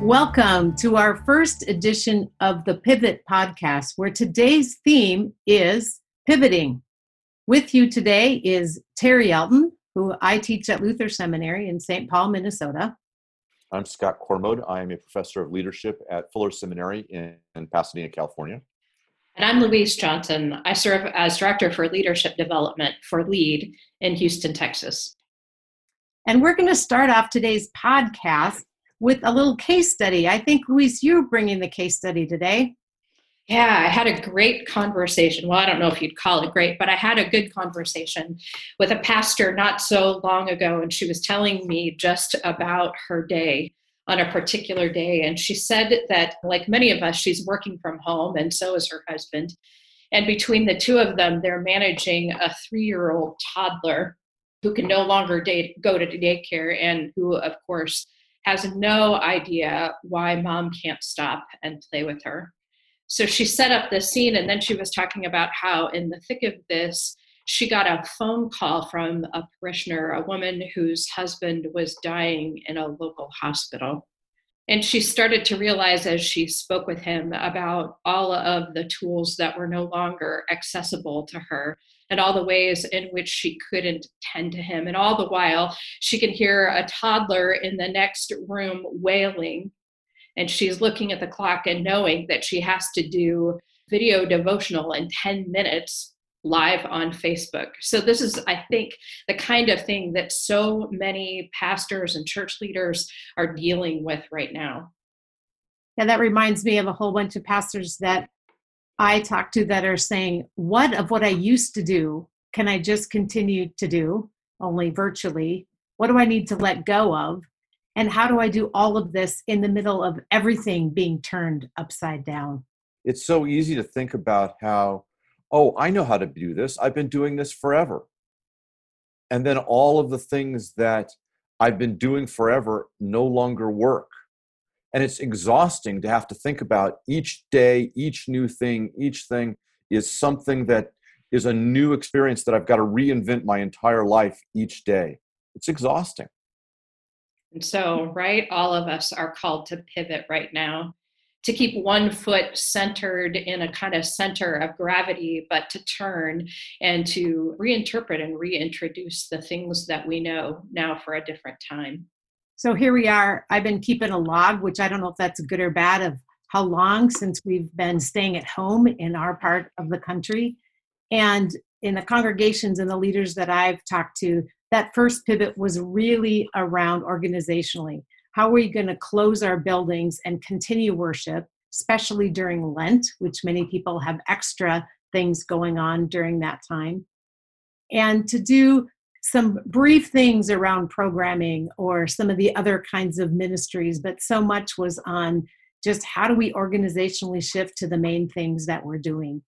Welcome to our first edition of the Pivot podcast, where today's theme is pivoting. With you today is Terri Elton, who I teach at Luther Seminary in St. Paul, Minnesota. I'm Scott Cormode. I am a professor of leadership at Fuller Seminary in, in Pasadena, California. And I'm Louise Johnson. I serve as Director for Leadership Development for LEAD in Houston, Texas. And we're going to start off today's podcast with a little case study. I think, Louise, you're bringing the case study today. Yeah, I had a great conversation. Well, I don't know if you'd call it great, but I had a good conversation with a pastor not so long ago, and she was telling me just about her day on a particular day. And she said that, like many of us, she's working from home, and so is her husband. And between the two of them, they're managing a three year old toddler who can no longer date, go to daycare and who, of course, has no idea why mom can't stop and play with her. So she set up the scene, and then she was talking about how, in the thick of this, she got a phone call from a parishioner, a woman whose husband was dying in a local hospital. And she started to realize as she spoke with him about all of the tools that were no longer accessible to her and all the ways in which she couldn't tend to him. And all the while, she can hear a toddler in the next room wailing. And she's looking at the clock and knowing that she has to do video devotional in 10 minutes live on Facebook. So, this is, I think, the kind of thing that so many pastors and church leaders are dealing with right now. Yeah, that reminds me of a whole bunch of pastors that I talk to that are saying, What of what I used to do can I just continue to do, only virtually? What do I need to let go of? And how do I do all of this in the middle of everything being turned upside down? It's so easy to think about how, oh, I know how to do this. I've been doing this forever. And then all of the things that I've been doing forever no longer work and it's exhausting to have to think about each day each new thing each thing is something that is a new experience that i've got to reinvent my entire life each day it's exhausting and so right all of us are called to pivot right now to keep one foot centered in a kind of center of gravity, but to turn and to reinterpret and reintroduce the things that we know now for a different time. So here we are. I've been keeping a log, which I don't know if that's good or bad, of how long since we've been staying at home in our part of the country. And in the congregations and the leaders that I've talked to, that first pivot was really around organizationally. How are we going to close our buildings and continue worship, especially during Lent, which many people have extra things going on during that time? And to do some brief things around programming or some of the other kinds of ministries, but so much was on just how do we organizationally shift to the main things that we're doing.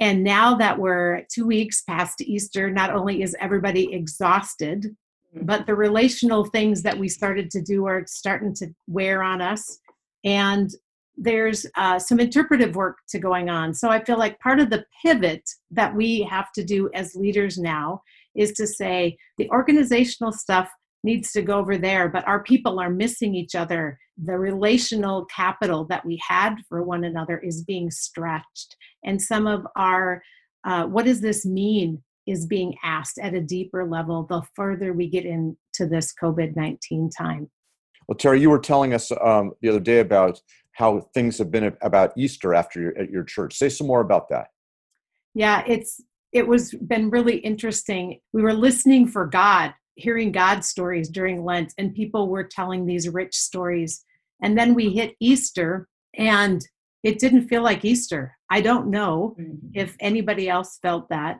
And now that we're two weeks past Easter, not only is everybody exhausted, mm-hmm. but the relational things that we started to do are starting to wear on us. And there's uh, some interpretive work to going on. So I feel like part of the pivot that we have to do as leaders now is to say the organizational stuff needs to go over there, but our people are missing each other. The relational capital that we had for one another is being stretched. And some of our, uh, what does this mean, is being asked at a deeper level the further we get into this COVID 19 time. Well, Terri, you were telling us um, the other day about how things have been about Easter after your, at your church. Say some more about that. Yeah, it's it was been really interesting. We were listening for God, hearing God stories during Lent, and people were telling these rich stories. And then we hit Easter, and it didn't feel like Easter. I don't know mm-hmm. if anybody else felt that,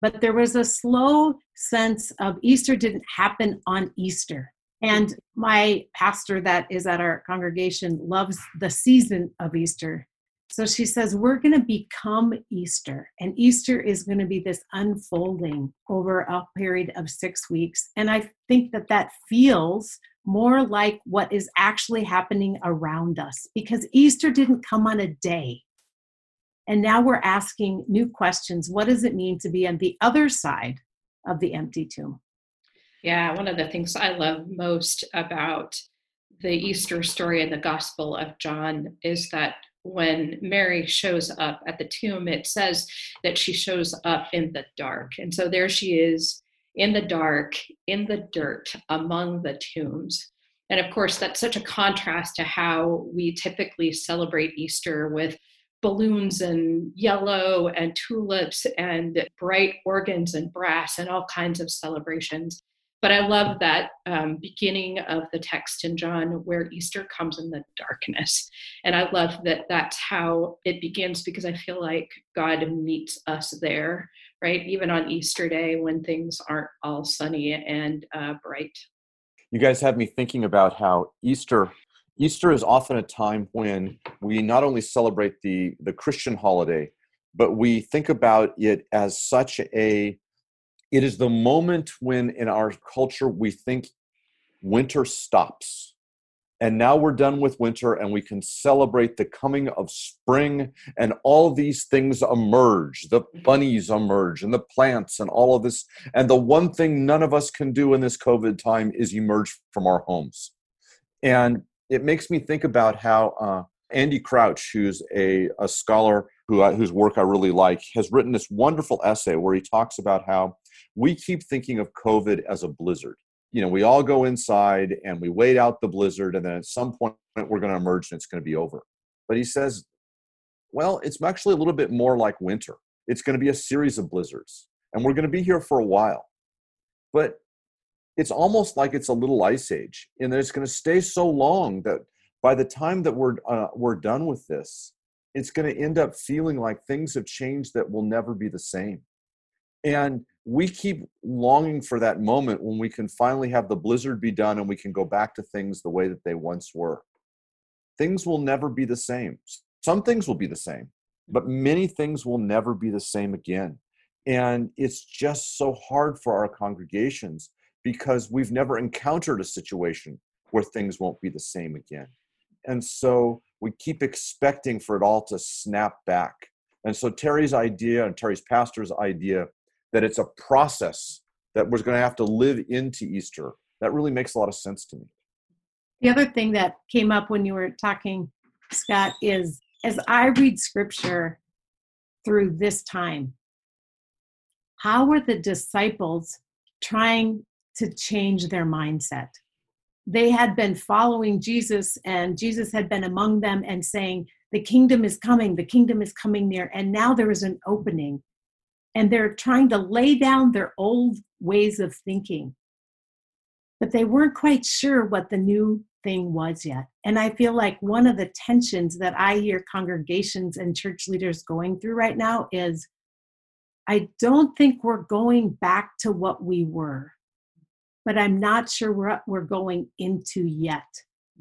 but there was a slow sense of Easter didn't happen on Easter. And my pastor that is at our congregation loves the season of Easter. So she says, We're going to become Easter, and Easter is going to be this unfolding over a period of six weeks. And I think that that feels more like what is actually happening around us because Easter didn't come on a day. And now we're asking new questions. What does it mean to be on the other side of the empty tomb? Yeah, one of the things I love most about the Easter story in the Gospel of John is that when Mary shows up at the tomb, it says that she shows up in the dark. And so there she is in the dark, in the dirt, among the tombs. And of course, that's such a contrast to how we typically celebrate Easter with balloons and yellow and tulips and bright organs and brass and all kinds of celebrations. But I love that um, beginning of the text in John where Easter comes in the darkness. And I love that that's how it begins because I feel like God meets us there, right? Even on Easter Day when things aren't all sunny and uh, bright. You guys have me thinking about how Easter Easter is often a time when we not only celebrate the, the Christian holiday, but we think about it as such a it is the moment when in our culture we think winter stops. And now we're done with winter and we can celebrate the coming of spring and all these things emerge. The mm-hmm. bunnies emerge and the plants and all of this. And the one thing none of us can do in this covid time is emerge from our homes. And it makes me think about how uh, andy crouch who's a, a scholar who, whose work i really like has written this wonderful essay where he talks about how we keep thinking of COVID as a blizzard. You know, we all go inside and we wait out the blizzard, and then at some point we're going to emerge and it's going to be over. But he says, well, it's actually a little bit more like winter. It's going to be a series of blizzards, and we're going to be here for a while. But it's almost like it's a little ice age, and it's going to stay so long that by the time that we're uh, we're done with this, it's going to end up feeling like things have changed that will never be the same. And we keep longing for that moment when we can finally have the blizzard be done and we can go back to things the way that they once were. Things will never be the same. Some things will be the same, but many things will never be the same again. And it's just so hard for our congregations because we've never encountered a situation where things won't be the same again. And so we keep expecting for it all to snap back. And so Terri's idea and Terri's pastor's idea that it's a process that we're going to have to live into Easter. That really makes a lot of sense to me. The other thing that came up when you were talking, Scott, is as I read scripture through this time, how were the disciples trying to change their mindset? They had been following Jesus, and Jesus had been among them and saying, The kingdom is coming, the kingdom is coming near. And now there is an opening and they're trying to lay down their old ways of thinking. But they weren't quite sure what the new thing was yet. And I feel like one of the tensions that I hear congregations and church leaders going through right now is I don't think we're going back to what we were, but I'm not sure what we're going into yet.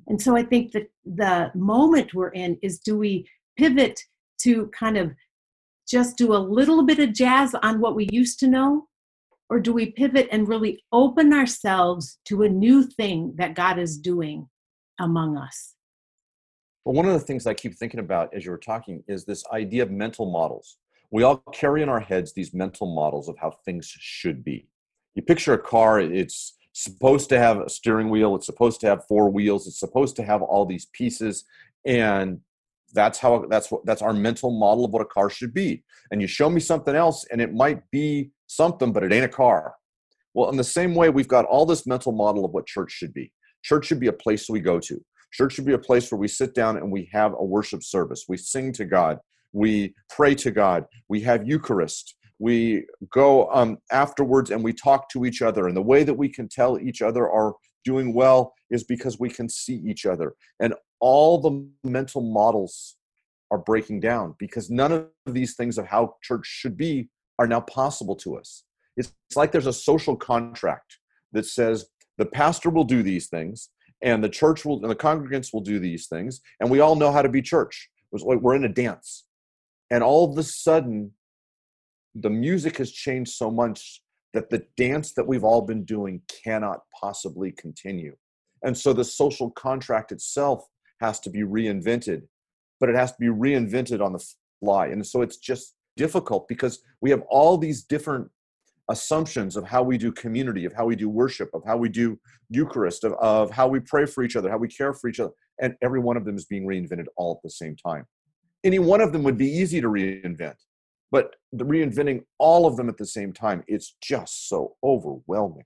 And so I think that the moment we're in is do we pivot to kind of just do a little bit of jazz on what we used to know? Or do we pivot and really open ourselves to a new thing that God is doing among us? Well, one of the things I keep thinking about as you were talking is this idea of mental models. We all carry in our heads these mental models of how things should be. You picture a car, it's supposed to have a steering wheel, it's supposed to have four wheels, it's supposed to have all these pieces. And that's how that's what that's our mental model of what a car should be. And you show me something else and it might be something but it ain't a car. Well in the same way we've got all this mental model of what church should be. Church should be a place we go to. Church should be a place where we sit down and we have a worship service. We sing to god. We pray to god. We have eucharist we go um, afterwards and we talk to each other and the way that we can tell each other are doing well is because we can see each other and all the mental models are breaking down because none of these things of how church should be are now possible to us. It's, it's like there's a social contract that says the pastor will do these things and the church will and the congregants will do these things and we all know how to be church. It's like we're in a dance. And all of a sudden the music has changed so much that the dance that we've all been doing cannot possibly continue. And so the social contract itself has to be reinvented, but it has to be reinvented on the fly. And so it's just difficult because we have all these different assumptions of how we do community, of how we do worship, of how we do Eucharist, of, of how we pray for each other, how we care for each other. And every one of them is being reinvented all at the same time. Any one of them would be easy to reinvent, but reinventing all of them at the same time, it's just so overwhelming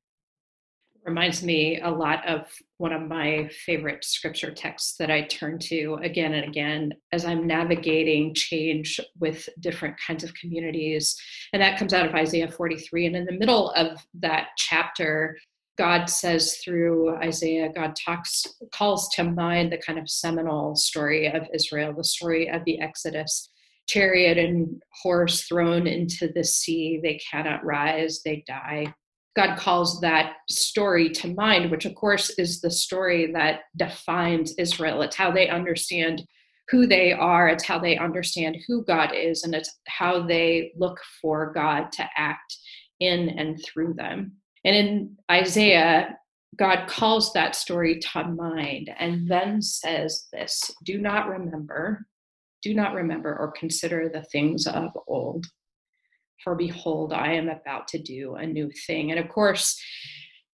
reminds me a lot of one of my favorite scripture texts that I turn to again and again as I'm navigating change with different kinds of communities. And that comes out of Isaiah 43. And in the middle of that chapter, God says through Isaiah, God talks, calls to mind the kind of seminal story of Israel, the story of the Exodus. Chariot and horse thrown into the sea, they cannot rise, they die God calls that story to mind, which of course is the story that defines Israel. It's how they understand who they are, it's how they understand who God is, and it's how they look for God to act in and through them. And in Isaiah, God calls that story to mind and then says this do not remember, do not remember or consider the things of old for behold, I am about to do a new thing. And of course,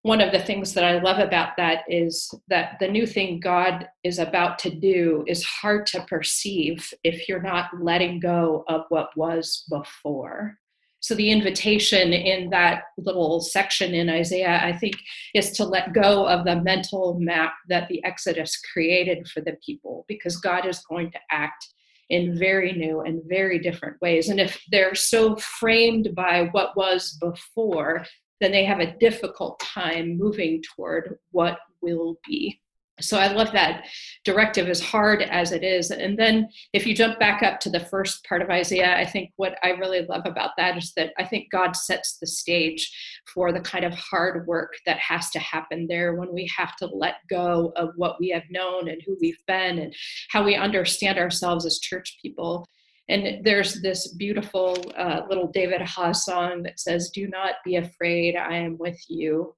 one of the things that I love about that is that the new thing God is about to do is hard to perceive if you're not letting go of what was before. So, the invitation in that little section in Isaiah, I think, is to let go of the mental map that the Exodus created for the people because God is going to act in very new and very different ways. And if they're so framed by what was before, then they have a difficult time moving toward what will be so I love that directive as hard as it is. And then if you jump back up to the first part of Isaiah, I think what I really love about that is that I think God sets the stage for the kind of hard work that has to happen there when we have to let go of what we have known and who we've been and how we understand ourselves as church people. And there's this beautiful uh, little David Haas song that says, Do not be afraid, I am with you.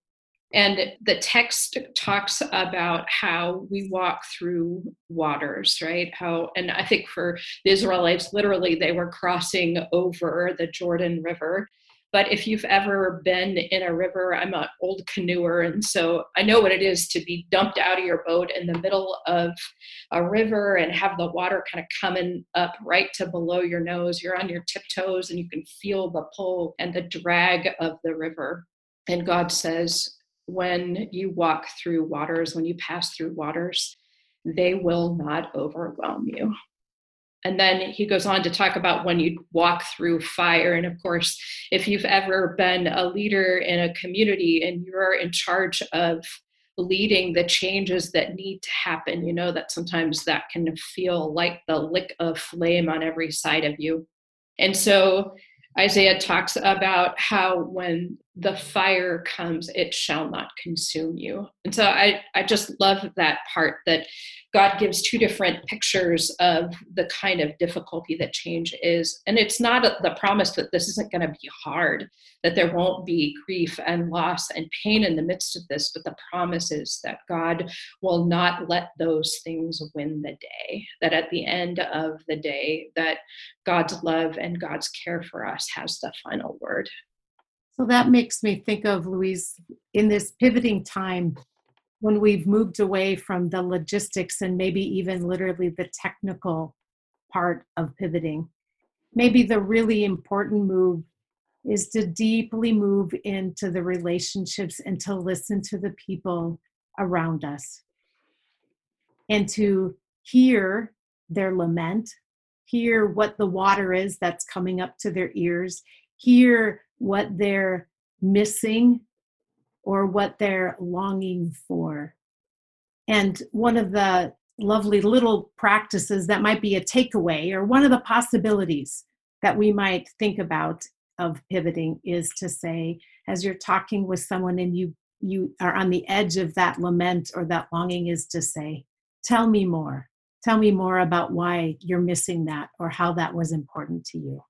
And the text talks about how we walk through waters, right? How, and I think for the Israelites, literally, they were crossing over the Jordan River. But if you've ever been in a river, I'm an old canoeer, and so I know what it is to be dumped out of your boat in the middle of a river and have the water kind of coming up right to below your nose. You're on your tiptoes and you can feel the pull and the drag of the river. And God says, when you walk through waters, when you pass through waters, they will not overwhelm you. And then he goes on to talk about when you walk through fire. And of course, if you've ever been a leader in a community and you're in charge of leading the changes that need to happen, you know that sometimes that can feel like the lick of flame on every side of you. And so Isaiah talks about how when the fire comes, it shall not consume you. And so I, I just love that part that God gives two different pictures of the kind of difficulty that change is. And it's not the promise that this isn't going to be hard, that there won't be grief and loss and pain in the midst of this, but the promise is that God will not let those things win the day, that at the end of the day, that God's love and God's care for us has the final word. So that makes me think of Louise in this pivoting time when we've moved away from the logistics and maybe even literally the technical part of pivoting. Maybe the really important move is to deeply move into the relationships and to listen to the people around us and to hear their lament, hear what the water is that's coming up to their ears, hear what they're missing or what they're longing for. And one of the lovely little practices that might be a takeaway or one of the possibilities that we might think about of pivoting is to say as you're talking with someone and you you are on the edge of that lament or that longing is to say tell me more tell me more about why you're missing that or how that was important to you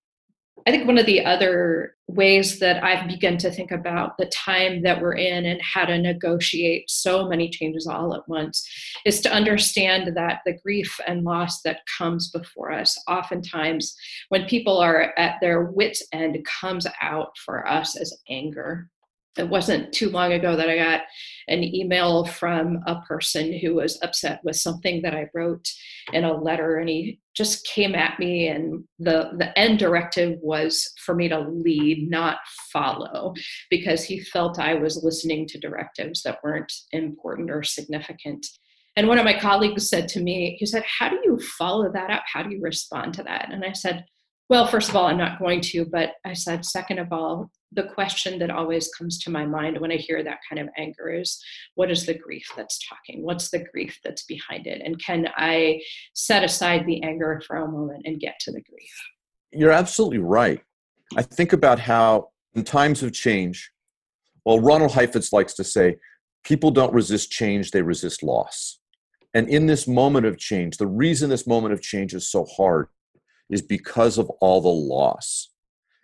I think one of the other ways that I've begun to think about the time that we're in and how to negotiate so many changes all at once is to understand that the grief and loss that comes before us, oftentimes when people are at their wits' end, comes out for us as anger it wasn't too long ago that I got an email from a person who was upset with something that I wrote in a letter, and he just came at me. And the the end directive was for me to lead, not follow, because he felt I was listening to directives that weren't important or significant. And one of my colleagues said to me, he said, "How do you follow that up? How do you respond to that?" And I said well, first of all, I'm not going to, but I said, second of all, the question that always comes to my mind when I hear that kind of anger is what is the grief that's talking? What's the grief that's behind it? And can I set aside the anger for a moment and get to the grief? You're absolutely right. I think about how in times of change, well, Ronald Heifetz likes to say, people don't resist change, they resist loss. And in this moment of change, the reason this moment of change is so hard is because of all the loss.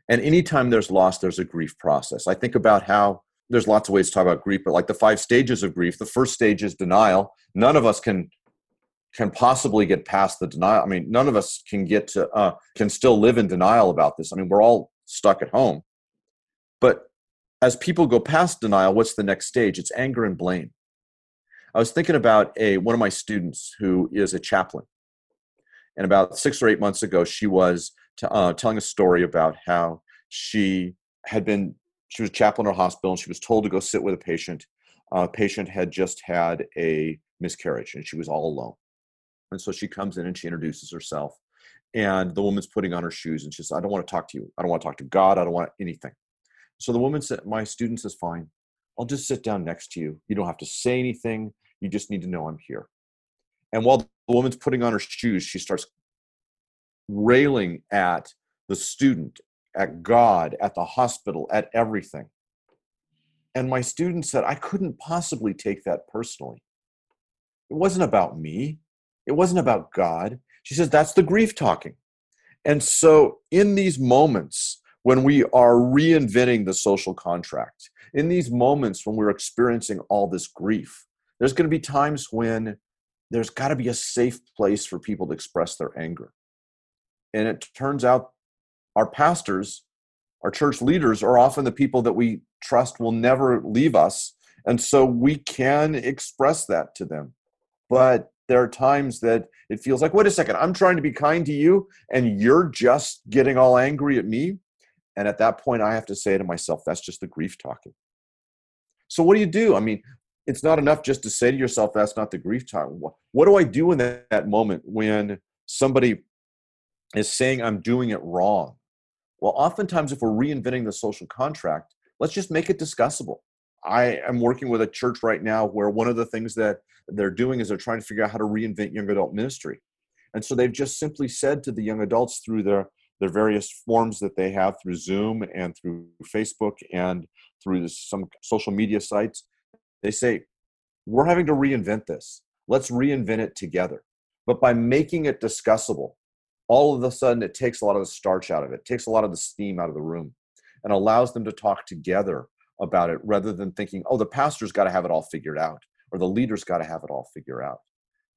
And anytime there's loss, there's a grief process. I think about how there's lots of ways to talk about grief, but like the five stages of grief, the first stage is denial. None of us can can possibly get past the denial. I mean, none of us can get to uh, can still live in denial about this. I mean, we're all stuck at home. But as people go past denial, what's the next stage? It's anger and blame. I was thinking about a one of my students who is a chaplain, and about six or eight months ago, she was t- uh, telling a story about how she had been, she was a chaplain in a hospital and she was told to go sit with a patient. A uh, patient had just had a miscarriage and she was all alone. And so she comes in and she introduces herself. And the woman's putting on her shoes and she says, I don't want to talk to you. I don't want to talk to God. I don't want anything. So the woman said, My student says, Fine, I'll just sit down next to you. You don't have to say anything. You just need to know I'm here. And while the woman's putting on her shoes, she starts railing at the student, at God, at the hospital, at everything. And my student said, I couldn't possibly take that personally. It wasn't about me, it wasn't about God. She says, That's the grief talking. And so, in these moments when we are reinventing the social contract, in these moments when we're experiencing all this grief, there's going to be times when there's got to be a safe place for people to express their anger. And it turns out our pastors, our church leaders, are often the people that we trust will never leave us. And so we can express that to them. But there are times that it feels like, wait a second, I'm trying to be kind to you, and you're just getting all angry at me. And at that point, I have to say to myself, that's just the grief talking. So, what do you do? I mean, it's not enough just to say to yourself, that's not the grief talk. What do I do in that, that moment when somebody is saying I'm doing it wrong? Well, oftentimes, if we're reinventing the social contract, let's just make it discussable. I am working with a church right now where one of the things that they're doing is they're trying to figure out how to reinvent young adult ministry. And so they've just simply said to the young adults through their, their various forms that they have through Zoom and through Facebook and through some social media sites, they say, We're having to reinvent this. Let's reinvent it together. But by making it discussable, all of a sudden it takes a lot of the starch out of it, takes a lot of the steam out of the room, and allows them to talk together about it rather than thinking, oh, the pastor's got to have it all figured out or the leader's got to have it all figured out.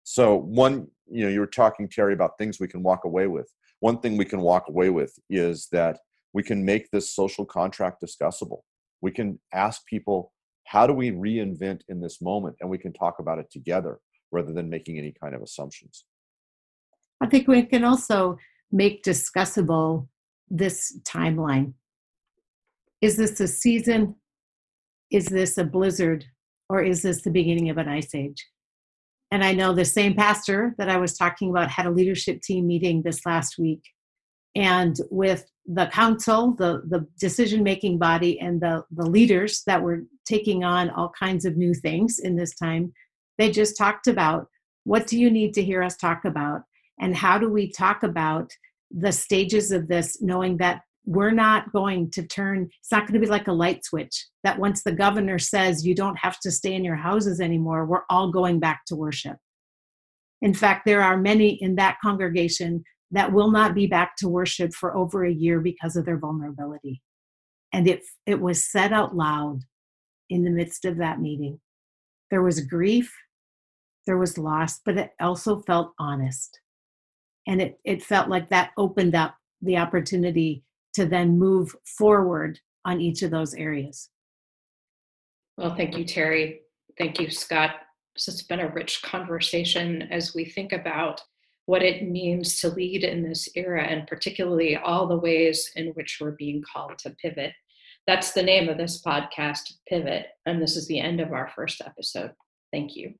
So, one, you know, you were talking, Terri, about things we can walk away with. One thing we can walk away with is that we can make this social contract discussable. We can ask people, how do we reinvent in this moment? And we can talk about it together rather than making any kind of assumptions. I think we can also make discussable this timeline. Is this a season? Is this a blizzard? Or is this the beginning of an ice age? And I know the same pastor that I was talking about had a leadership team meeting this last week. And with the council, the, the decision making body, and the, the leaders that were taking on all kinds of new things in this time, they just talked about what do you need to hear us talk about? and how do we talk about the stages of this knowing that we're not going to turn it's not going to be like a light switch that once the governor says you don't have to stay in your houses anymore we're all going back to worship in fact there are many in that congregation that will not be back to worship for over a year because of their vulnerability. And it, it was said out loud in the midst of that meeting. There was grief, there was loss, but it also felt honest. And it, it felt like that opened up the opportunity to then move forward on each of those areas. Well, thank you, Terri. Thank you, Scott. This has been a rich conversation as we think about what it means to lead in this era and particularly all the ways in which we're being called to pivot. That's the name of this podcast, Pivot, and this is the end of our first episode. Thank you.